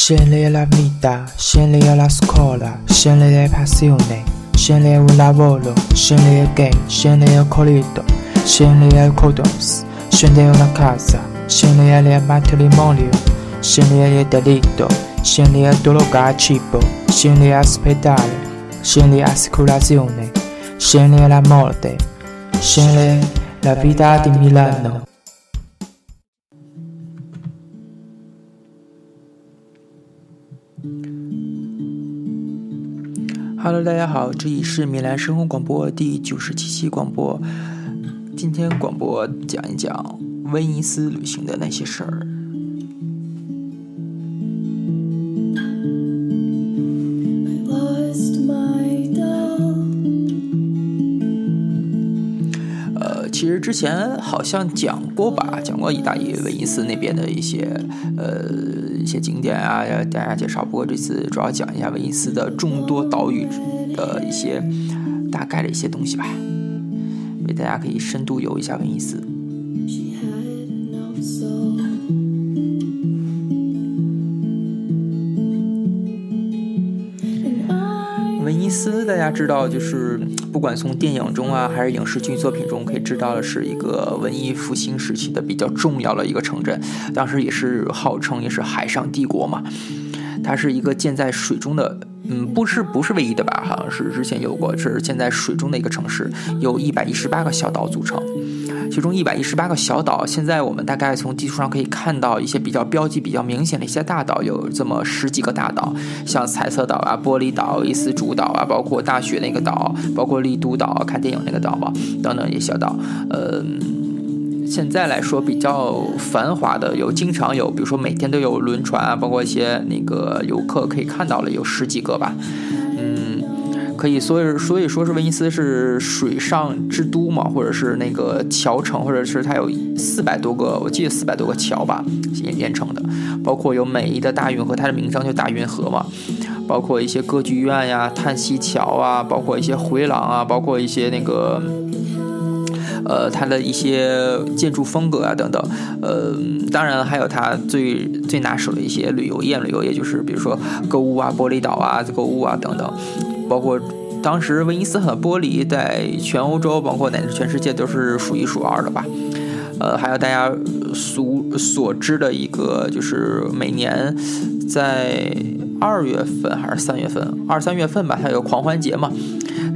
Scegli la vita, scegli la scuola, scegli le passioni, scegli il lavoro, scegli il game, scegli il corrido, scegli il condoms, scegli una casa, scegli il matrimonio, scegli il delitto, scegli il droga cibo, scegli l'ospedale, scegli l'assicurazione, scegli la morte, scegli la vita di Milano. Hello，大家好，这里是米兰生活广播第九十七期广播。今天广播讲一讲威尼斯旅行的那些事儿。呃，其实之前好像讲过吧，讲过意大利威尼斯那边的一些呃一些景点啊，要大家介绍。不过这次主要讲一下威尼斯的众多岛屿的一些大概的一些东西吧，为大家可以深度游一下威尼斯。大家知道，就是不管从电影中啊，还是影视剧作品中，可以知道的是一个文艺复兴时期的比较重要的一个城镇。当时也是号称也是海上帝国嘛，它是一个建在水中的，嗯，不是不是唯一的吧？好像是之前有过，是建在水中的一个城市，由一百一十八个小岛组成。其中一百一十八个小岛，现在我们大概从地图上可以看到一些比较标记比较明显的一些大岛，有这么十几个大岛，像彩色岛啊、玻璃岛、伊斯主岛啊，包括大学那个岛，包括丽都岛看电影那个岛吧，等等一些小岛。嗯，现在来说比较繁华的有，经常有，比如说每天都有轮船啊，包括一些那个游客可以看到了有十几个吧。可以，所以所以说是威尼斯是水上之都嘛，或者是那个桥城，或者是它有四百多个，我记得四百多个桥吧，连连成的，包括有美丽的大运河，它的名称就大运河嘛，包括一些歌剧院呀、叹息桥啊，包括一些回廊啊，包括一些那个，呃，它的一些建筑风格啊等等，呃，当然还有它最最拿手的一些旅游业，旅游业就是比如说购物啊、玻璃岛啊、购物啊等等。包括当时威尼斯的玻璃在全欧洲，包括乃至全世界都是数一数二的吧。呃，还有大家所所知的一个，就是每年在二月份还是三月份，二三月份吧，它有狂欢节嘛。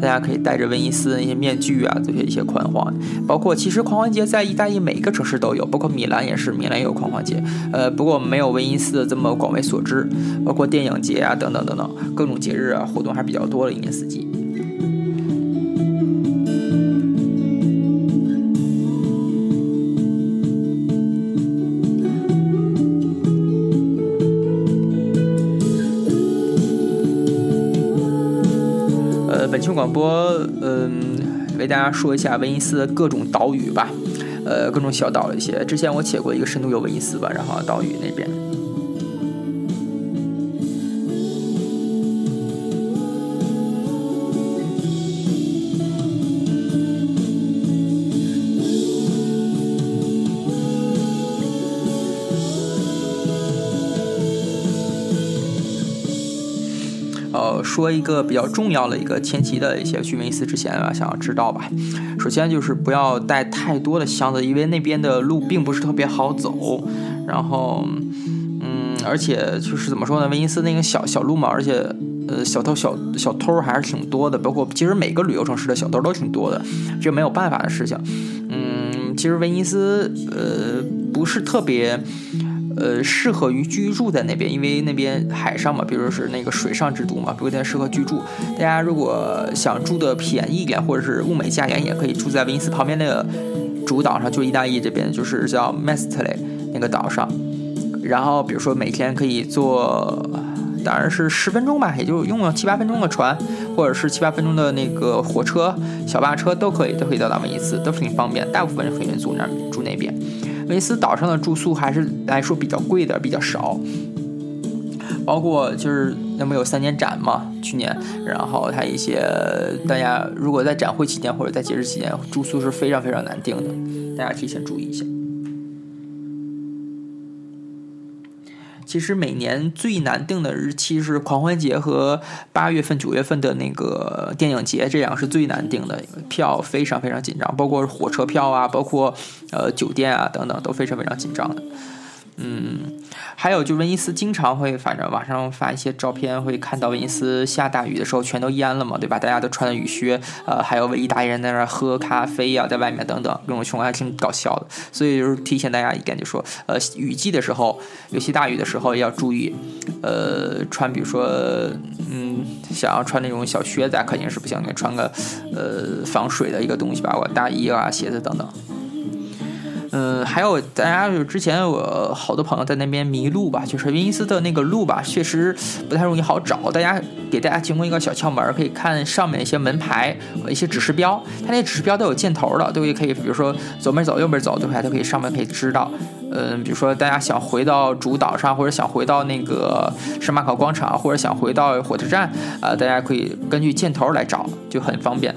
大家可以戴着威尼斯的那些面具啊，做些一些狂欢。包括其实狂欢节在意大利每个城市都有，包括米兰也是，米兰也有狂欢节。呃，不过没有威尼斯的这么广为所知。包括电影节啊，等等等等，各种节日啊，活动还比较多的，一年四季。广播，嗯，为大家说一下威尼斯的各种岛屿吧，呃，各种小岛一些。之前我写过一个深度游威尼斯吧，然后岛屿那边。说一个比较重要的一个前期的一些去威尼斯之前啊，想要知道吧。首先就是不要带太多的箱子，因为那边的路并不是特别好走。然后，嗯，而且就是怎么说呢，威尼斯那个小小路嘛，而且呃，小偷小小偷还是挺多的。包括其实每个旅游城市的小偷都挺多的，这没有办法的事情。嗯，其实威尼斯呃不是特别。呃，适合于居住在那边，因为那边海上嘛，比如说是那个水上之都嘛，不太适合居住。大家如果想住的便宜一点，或者是物美价廉，也可以住在威尼斯旁边那个主岛上，就是意大利这边，就是叫 Mestre 那个岛上。然后，比如说每天可以坐，当然是十分钟吧，也就用了七八分钟的船，或者是七八分钟的那个火车、小巴车都可以，都可以到达威尼斯，都是挺方便。大部分人可以住那住那边。威斯岛上的住宿还是来说比较贵的，比较少。包括就是那么有三年展嘛，去年，然后它一些大家如果在展会期间或者在节日期间，住宿是非常非常难定的，大家提前注意一下。其实每年最难定的日期是狂欢节和八月份、九月份的那个电影节，这样是最难定的，票非常非常紧张，包括火车票啊，包括呃酒店啊等等都非常非常紧张的。嗯，还有就威尼斯经常会，反正网上发一些照片，会看到威尼斯下大雨的时候全都淹了嘛，对吧？大家都穿的雨靴，呃，还有意大利人在那儿喝咖啡呀，在外面等等，各种情况还挺搞笑的。所以就是提醒大家一点，就说，呃，雨季的时候，尤其大雨的时候要注意，呃，穿，比如说，嗯，想要穿那种小靴子肯定是不行，你穿个，呃，防水的一个东西吧，我大衣啊、鞋子等等。嗯，还有大家就是之前我好多朋友在那边迷路吧，就是威尼斯的那个路吧，确实不太容易好找。大家给大家提供一个小窍门，可以看上面一些门牌和一些指示标，它那指示标都有箭头的，都可以，比如说左边走右边走，对吧？都可以上面可以知道。嗯，比如说大家想回到主岛上，或者想回到那个圣马可广场，或者想回到火车站，啊，大家可以根据箭头来找，就很方便。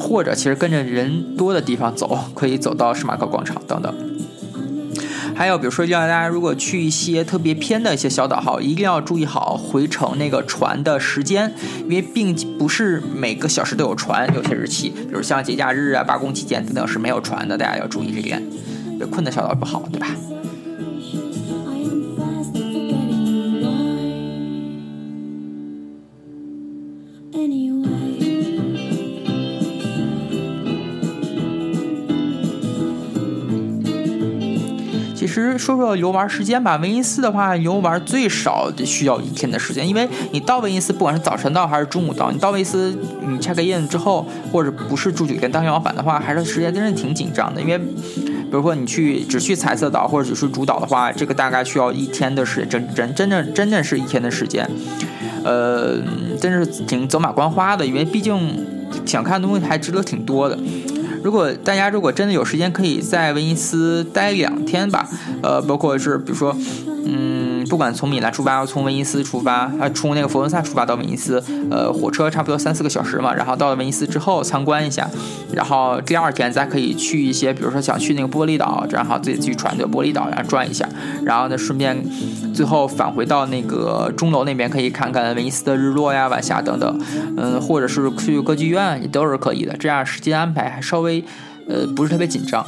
或者其实跟着人多的地方走，可以走到圣马可广场等等。还有比如说，让大家如果去一些特别偏的一些小岛号，一定要注意好回程那个船的时间，因为并不是每个小时都有船，有些日期，比如像节假日啊、罢工期间等等是没有船的，大家要注意这点。困的小岛不好，对吧？其实说说游玩时间吧，威尼斯的话，游玩最少得需要一天的时间，因为你到威尼斯，不管是早晨到还是中午到，你到威尼斯，你 check in 之后，或者不是住酒店当天往返的话，还是时间真是挺紧张的。因为，比如说你去只去彩色岛或者只是主岛的话，这个大概需要一天的时间，真真真正真正是一天的时间，呃，真是挺走马观花的，因为毕竟想看的东西还值得挺多的。如果大家如果真的有时间，可以在威尼斯待两天吧，呃，包括是比如说，嗯，不管从米兰出发，从威尼斯出发，啊，从那个佛罗伦萨出发到威尼斯，呃，火车差不多三四个小时嘛，然后到了威尼斯之后参观一下，然后第二天再可以去一些，比如说想去那个玻璃岛，然后自己去船的玻璃岛，然后转一下，然后呢顺便最后返回到那个钟楼那边，可以看看威尼斯的日落呀、晚霞等等，嗯，或者是去歌剧院也都是可以的，这样时间安排还稍微。呃，不是特别紧张。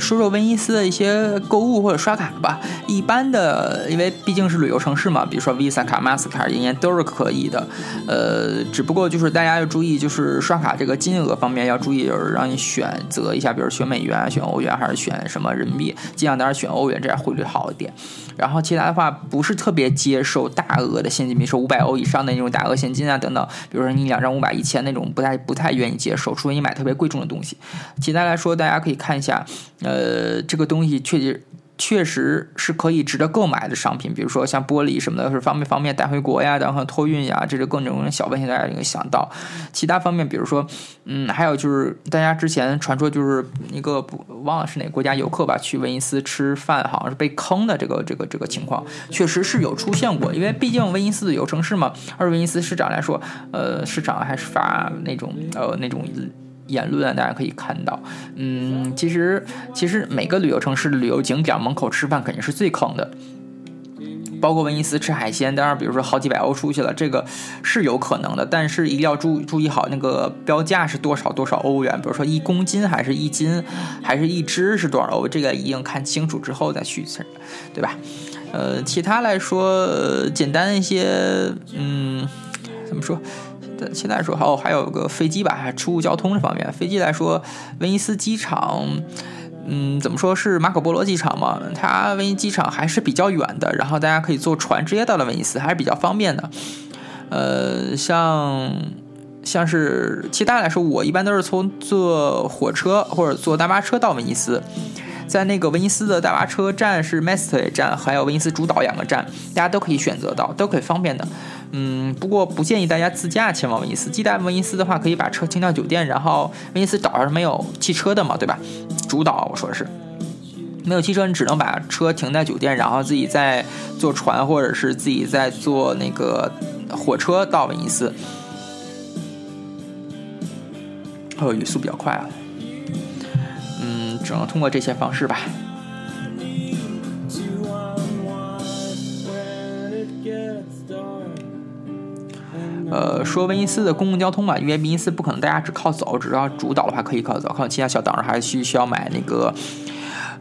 说说威尼斯的一些购物或者刷卡吧。一般的，因为毕竟是旅游城市嘛，比如说 Visa 卡、Master 卡，应该都是可以的。呃，只不过就是大家要注意，就是刷卡这个金额方面要注意，就是让你选择一下，比如选美元、选欧元还是选什么人民币，尽量当然选欧元，这样汇率好一点。然后其他的话，不是特别接受大额的现金，比如说五百欧以上的那种大额现金啊等等。比如说你两张五百、一千那种，不太不太愿意接受，除非你买特别贵重的东西。其他来说，大家可以看一下。呃，这个东西确实确实是可以值得购买的商品，比如说像玻璃什么的，是方便方便带回国呀，然后托运呀，这是各种小问题，大家应该想到。其他方面，比如说，嗯，还有就是大家之前传说就是一个不忘了是哪个国家游客吧，去威尼斯吃饭，好像是被坑的这个这个这个情况，确实是有出现过。因为毕竟威尼斯的游城市嘛，而威尼斯市长来说，呃，市长还是发那种呃那种。言论啊，大家可以看到，嗯，其实其实每个旅游城市的旅游景点门口吃饭肯定是最坑的，包括威尼斯吃海鲜，当然比如说好几百欧出去了，这个是有可能的，但是一定要注注意好那个标价是多少多少欧元，比如说一公斤还是一斤还是一只是多少欧，这个一定看清楚之后再去吃，对吧？呃，其他来说，呃简单一些，嗯，怎么说？现在说还有，还有个飞机吧，还出入交通这方面，飞机来说，威尼斯机场，嗯，怎么说是马可波罗机场嘛？它威尼斯机场还是比较远的，然后大家可以坐船直接到了威尼斯，还是比较方便的。呃，像像是其他来说，我一般都是从坐火车或者坐大巴车到威尼斯。在那个威尼斯的大巴车站是 m e s t e 站，还有威尼斯主岛两个站，大家都可以选择到，都可以方便的。嗯，不过不建议大家自驾前往威尼斯。既然威尼斯的话，可以把车停到酒店，然后威尼斯岛上是没有汽车的嘛，对吧？主岛我说的是没有汽车，你只能把车停在酒店，然后自己再坐船或者是自己再坐那个火车到威尼斯。哦，语速比较快啊。嗯，只能通过这些方式吧。呃，说威尼斯的公共交通吧，因为威尼斯不可能大家只靠走，只要主岛的话可以靠走，靠其他小岛上还需需要买那个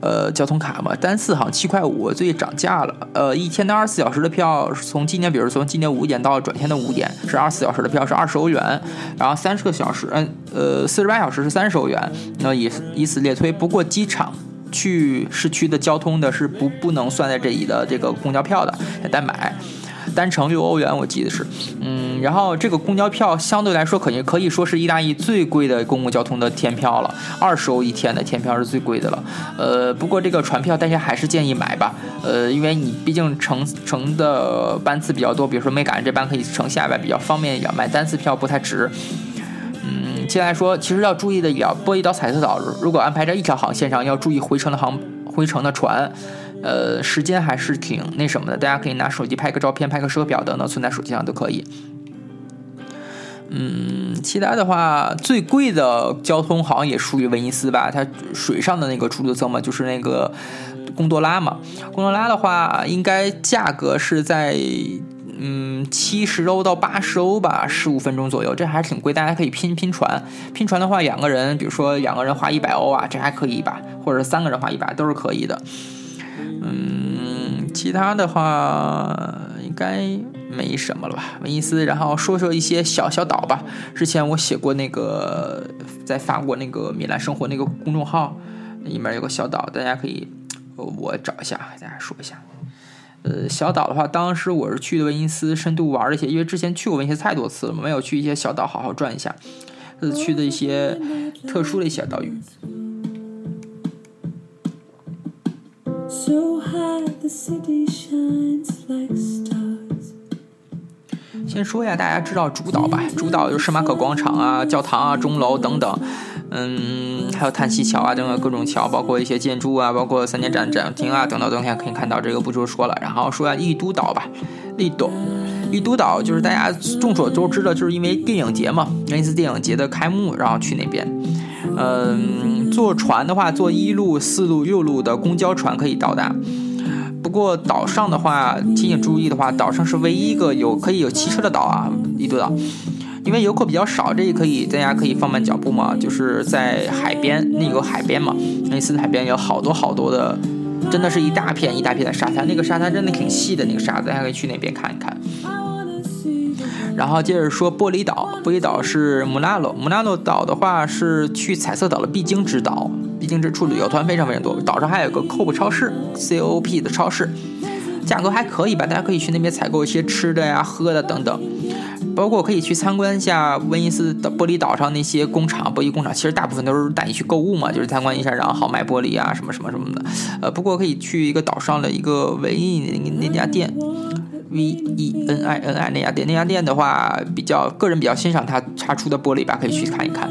呃交通卡嘛。单次好像七块五，最近涨价了。呃，一天的二十四小时的票，从今年比如从今年五点到转天的五点是二十四小时的票是二十欧元，然后三十个小时，嗯呃四十八小时是三十欧元。那以以此类推，不过机场去市区的交通的是不不能算在这里的这个公交票的，得单买。单程六欧元，我记得是，嗯，然后这个公交票相对来说，肯定可以说是意大利最贵的公共交通的天票了，二十欧一天的天票是最贵的了。呃，不过这个船票大家还是建议买吧，呃，因为你毕竟乘乘的班次比较多，比如说没赶上这班可以乘下班，比较方便一点，买单次票不太值。嗯，接下来说，其实要注意的也要波伊岛、彩色岛，如果安排在一条航线上，要注意回程的航回程的船。呃，时间还是挺那什么的，大家可以拿手机拍个照片，拍个手表等等，存在手机上都可以。嗯，其他的话，最贵的交通好像也属于威尼斯吧？它水上的那个出租车嘛，就是那个贡多拉嘛。贡多拉的话，应该价格是在嗯七十欧到八十欧吧，十五分钟左右，这还是挺贵。大家可以拼拼船，拼船的话，两个人，比如说两个人花一百欧啊，这还可以吧？或者三个人花一百，都是可以的。嗯，其他的话应该没什么了吧？威尼斯，然后说说一些小小岛吧。之前我写过那个在法国那个米兰生活那个公众号，里面有个小岛，大家可以我找一下给，大家说一下。呃，小岛的话，当时我是去的威尼斯，深度玩了一些，因为之前去过威尼斯太多次了，没有去一些小岛好好转一下。呃，去的一些特殊的一些岛屿。先说一下，大家知道主岛吧？主岛就是圣马可广场啊、教堂啊、钟楼等等，嗯，还有叹息桥啊等等各种桥，包括一些建筑啊，包括三年展展厅啊等等等等，可以看到这个不多说了。然后说下丽都岛吧，丽都，丽都岛就是大家众所周知的，就是因为电影节嘛，那次电影节的开幕，然后去那边，嗯。坐船的话，坐一路、四路、六路的公交船可以到达。不过岛上的话，提醒注意的话，岛上是唯一一个有可以有汽车的岛啊，一度岛。因为游客比较少，这也可以大家可以放慢脚步嘛。就是在海边，那个海边嘛，那次的海边有好多好多的，真的是一大片一大片的沙滩，那个沙滩真的挺细的，那个沙子，大家可以去那边看一看。然后接着说玻璃岛，玻璃岛是穆拉诺，穆拉诺岛的话是去彩色岛的必经之岛，必经之处，旅游团非常非常多。岛上还有个 COP 超市，COP 的超市，价格还可以吧？大家可以去那边采购一些吃的呀、喝的等等，包括可以去参观一下威尼斯的玻璃岛上那些工厂，玻璃工厂其实大部分都是带你去购物嘛，就是参观一下，然后好买玻璃啊什么什么什么的。呃，不过可以去一个岛上的一个唯一那那家店。V E N I N I 那家店，那家店的话，比较个人比较欣赏它擦出的玻璃吧，可以去看一看。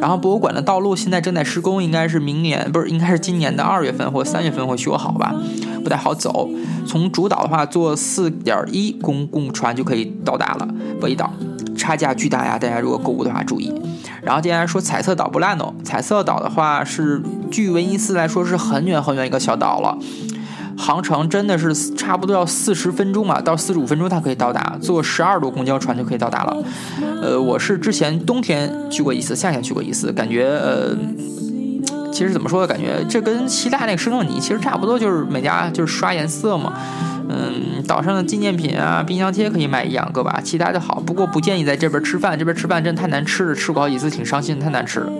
然后博物馆的道路现在正在施工，应该是明年不是，应该是今年的二月份或三月份会修好吧，不太好走。从主岛的话，坐四点一公共船就可以到达了玻璃岛，差价巨大呀！大家如果购物的话注意。然后接下来说彩色岛布拉诺，彩色岛的话是距威尼斯来说是很远很远一个小岛了。航程真的是差不多要四十分钟吧，到四十五分钟它可以到达，坐十二路公交船就可以到达了。呃，我是之前冬天去过一次，夏天去过一次，感觉呃，其实怎么说呢？感觉这跟希腊那个圣诺尼其实差不多，就是每家就是刷颜色嘛。嗯，岛上的纪念品啊，冰箱贴可以买一两个吧，其他的好。不过不建议在这边吃饭，这边吃饭真的太难吃了，吃过好几次挺伤心，太难吃了。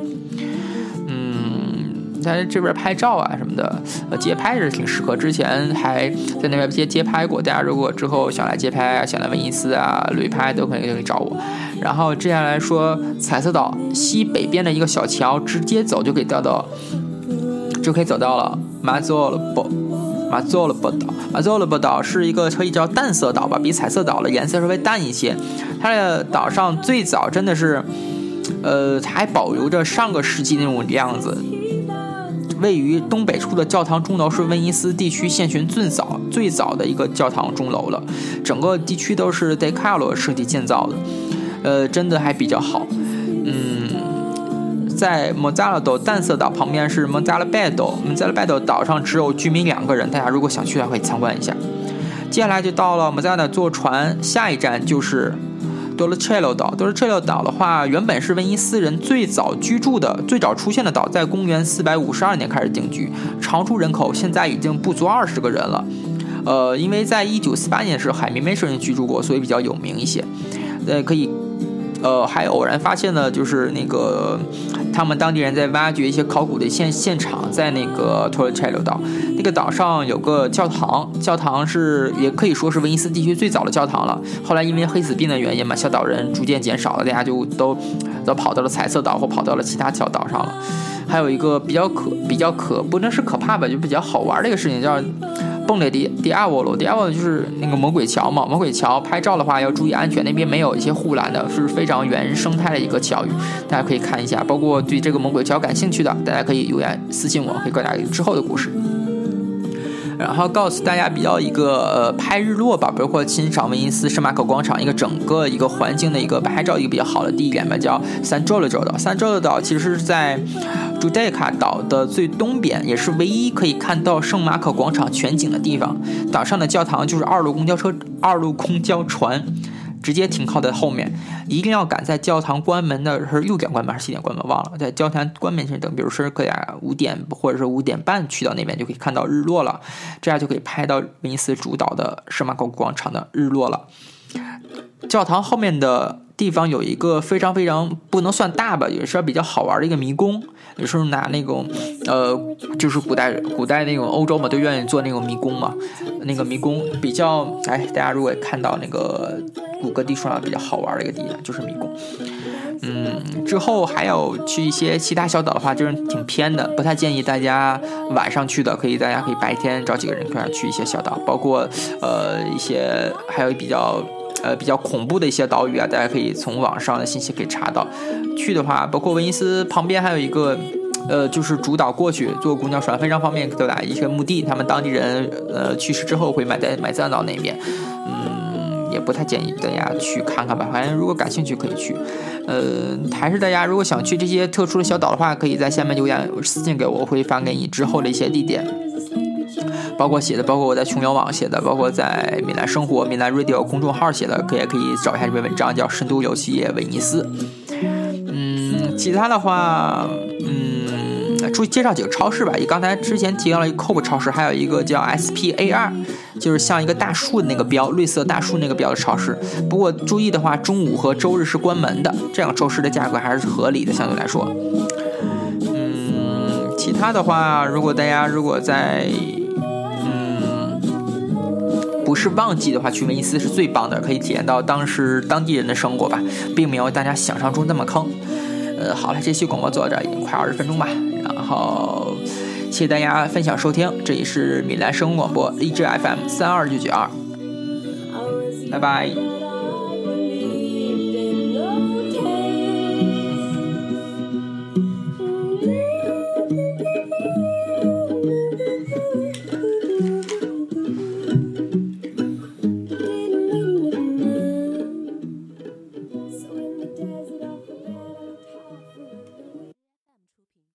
在这边拍照啊什么的，呃，街拍是挺适合。之前还在那边街街拍过，大家如果之后想来街拍啊，想来威尼斯啊旅拍，都可以可以找我。然后接下来说彩色岛西北边的一个小桥，直接走就可以到到，就可以走到了马佐罗波马佐勒波岛。马佐勒波岛是一个可以叫淡色岛吧，比彩色岛的颜色稍微淡一些。它的岛上最早真的是，呃，还保留着上个世纪那种样子。位于东北处的教堂钟楼是威尼斯地区现存最早最早的一个教堂钟楼了。整个地区都是 De Carlo 设计建造的，呃，真的还比较好。嗯，在蒙扎拉岛淡色岛旁边是蒙扎拉拜岛，蒙扎拉拜岛岛上只有居民两个人，大家如果想去的话可以参观一下。接下来就到了蒙扎拉坐船，下一站就是。多勒切洛岛，多勒切洛岛的话，原本是威尼斯人最早居住的、最早出现的岛，在公元四百五十二年开始定居，常住人口现在已经不足二十个人了。呃，因为在一九四八年的时候海明威圣人居住过，所以比较有名一些。呃，可以。呃，还偶然发现了，就是那个他们当地人在挖掘一些考古的现现场，在那个托尔切罗岛，那个岛上有个教堂，教堂是也可以说是威尼斯地区最早的教堂了。后来因为黑死病的原因嘛，小岛人逐渐减少了，大家就都都跑到了彩色岛或跑到了其他小岛上了。还有一个比较可比较可不能是可怕吧，就比较好玩的一个事情叫。蹦雷迪迪亚沃罗，迪亚沃罗就是那个魔鬼桥嘛。魔鬼桥拍照的话要注意安全，那边没有一些护栏的，是非常原生态的一个桥，大家可以看一下。包括对这个魔鬼桥感兴趣的，大家可以留言私信我，可以告诉大家之后的故事。然后告诉大家比较一个呃拍日落吧，包括欣赏威尼斯圣马可广场一个整个一个环境的一个拍照一个比较好的地点吧，叫三周的洲岛。三周的岛其实是在朱代卡岛的最东边，也是唯一可以看到圣马可广场全景的地方。岛上的教堂就是二路公交车、二路公交船。直接停靠在后面，一定要赶在教堂关门的是六点关门还是七点关门？忘了，在教堂关门前等，比如说可以五点或者是五点半去到那边就可以看到日落了，这样就可以拍到威尼斯主岛的圣马可广场的日落了。教堂后面的地方有一个非常非常不能算大吧，也是比较好玩的一个迷宫。有时候拿那种，呃，就是古代古代那种欧洲嘛，都愿意做那种迷宫嘛。那个迷宫比较，哎，大家如果看到那个谷歌地图上比较好玩的一个地方，就是迷宫。嗯，之后还有去一些其他小岛的话，就是挺偏的，不太建议大家晚上去的。可以，大家可以白天找几个人一块去一些小岛，包括呃一些还有比较。呃，比较恐怖的一些岛屿啊，大家可以从网上的信息可以查到。去的话，包括威尼斯旁边还有一个，呃，就是主岛过去坐公交船非常方便到达一些墓地。他们当地人呃去世之后会埋在埋葬到那边。嗯，也不太建议大家去看看吧。反正如果感兴趣可以去。呃，还是大家如果想去这些特殊的小岛的话，可以在下面留言私信给我，我会发给你之后的一些地点。包括写的，包括我在穷游网写的，包括在米兰生活、米兰 Radio 公众号写的，可也可以找一下这篇文章，叫《深度游戏威尼斯》。嗯，其他的话，嗯，注意介绍几个超市吧。以刚才之前提到了一个 Coop 超市，还有一个叫 SPAR，就是像一个大树的那个标，绿色大树那个标的超市。不过注意的话，中午和周日是关门的。这样超市的价格还是合理的，相对来说。嗯，其他的话，如果大家如果在是旺季的话，去威尼斯是最棒的，可以体验到当时当地人的生活吧，并没有大家想象中那么坑。呃，好了，这期广播做到这已经快二十分钟吧，然后谢谢大家分享收听，这里是米兰生活广播荔枝 FM 三二九九二，拜拜。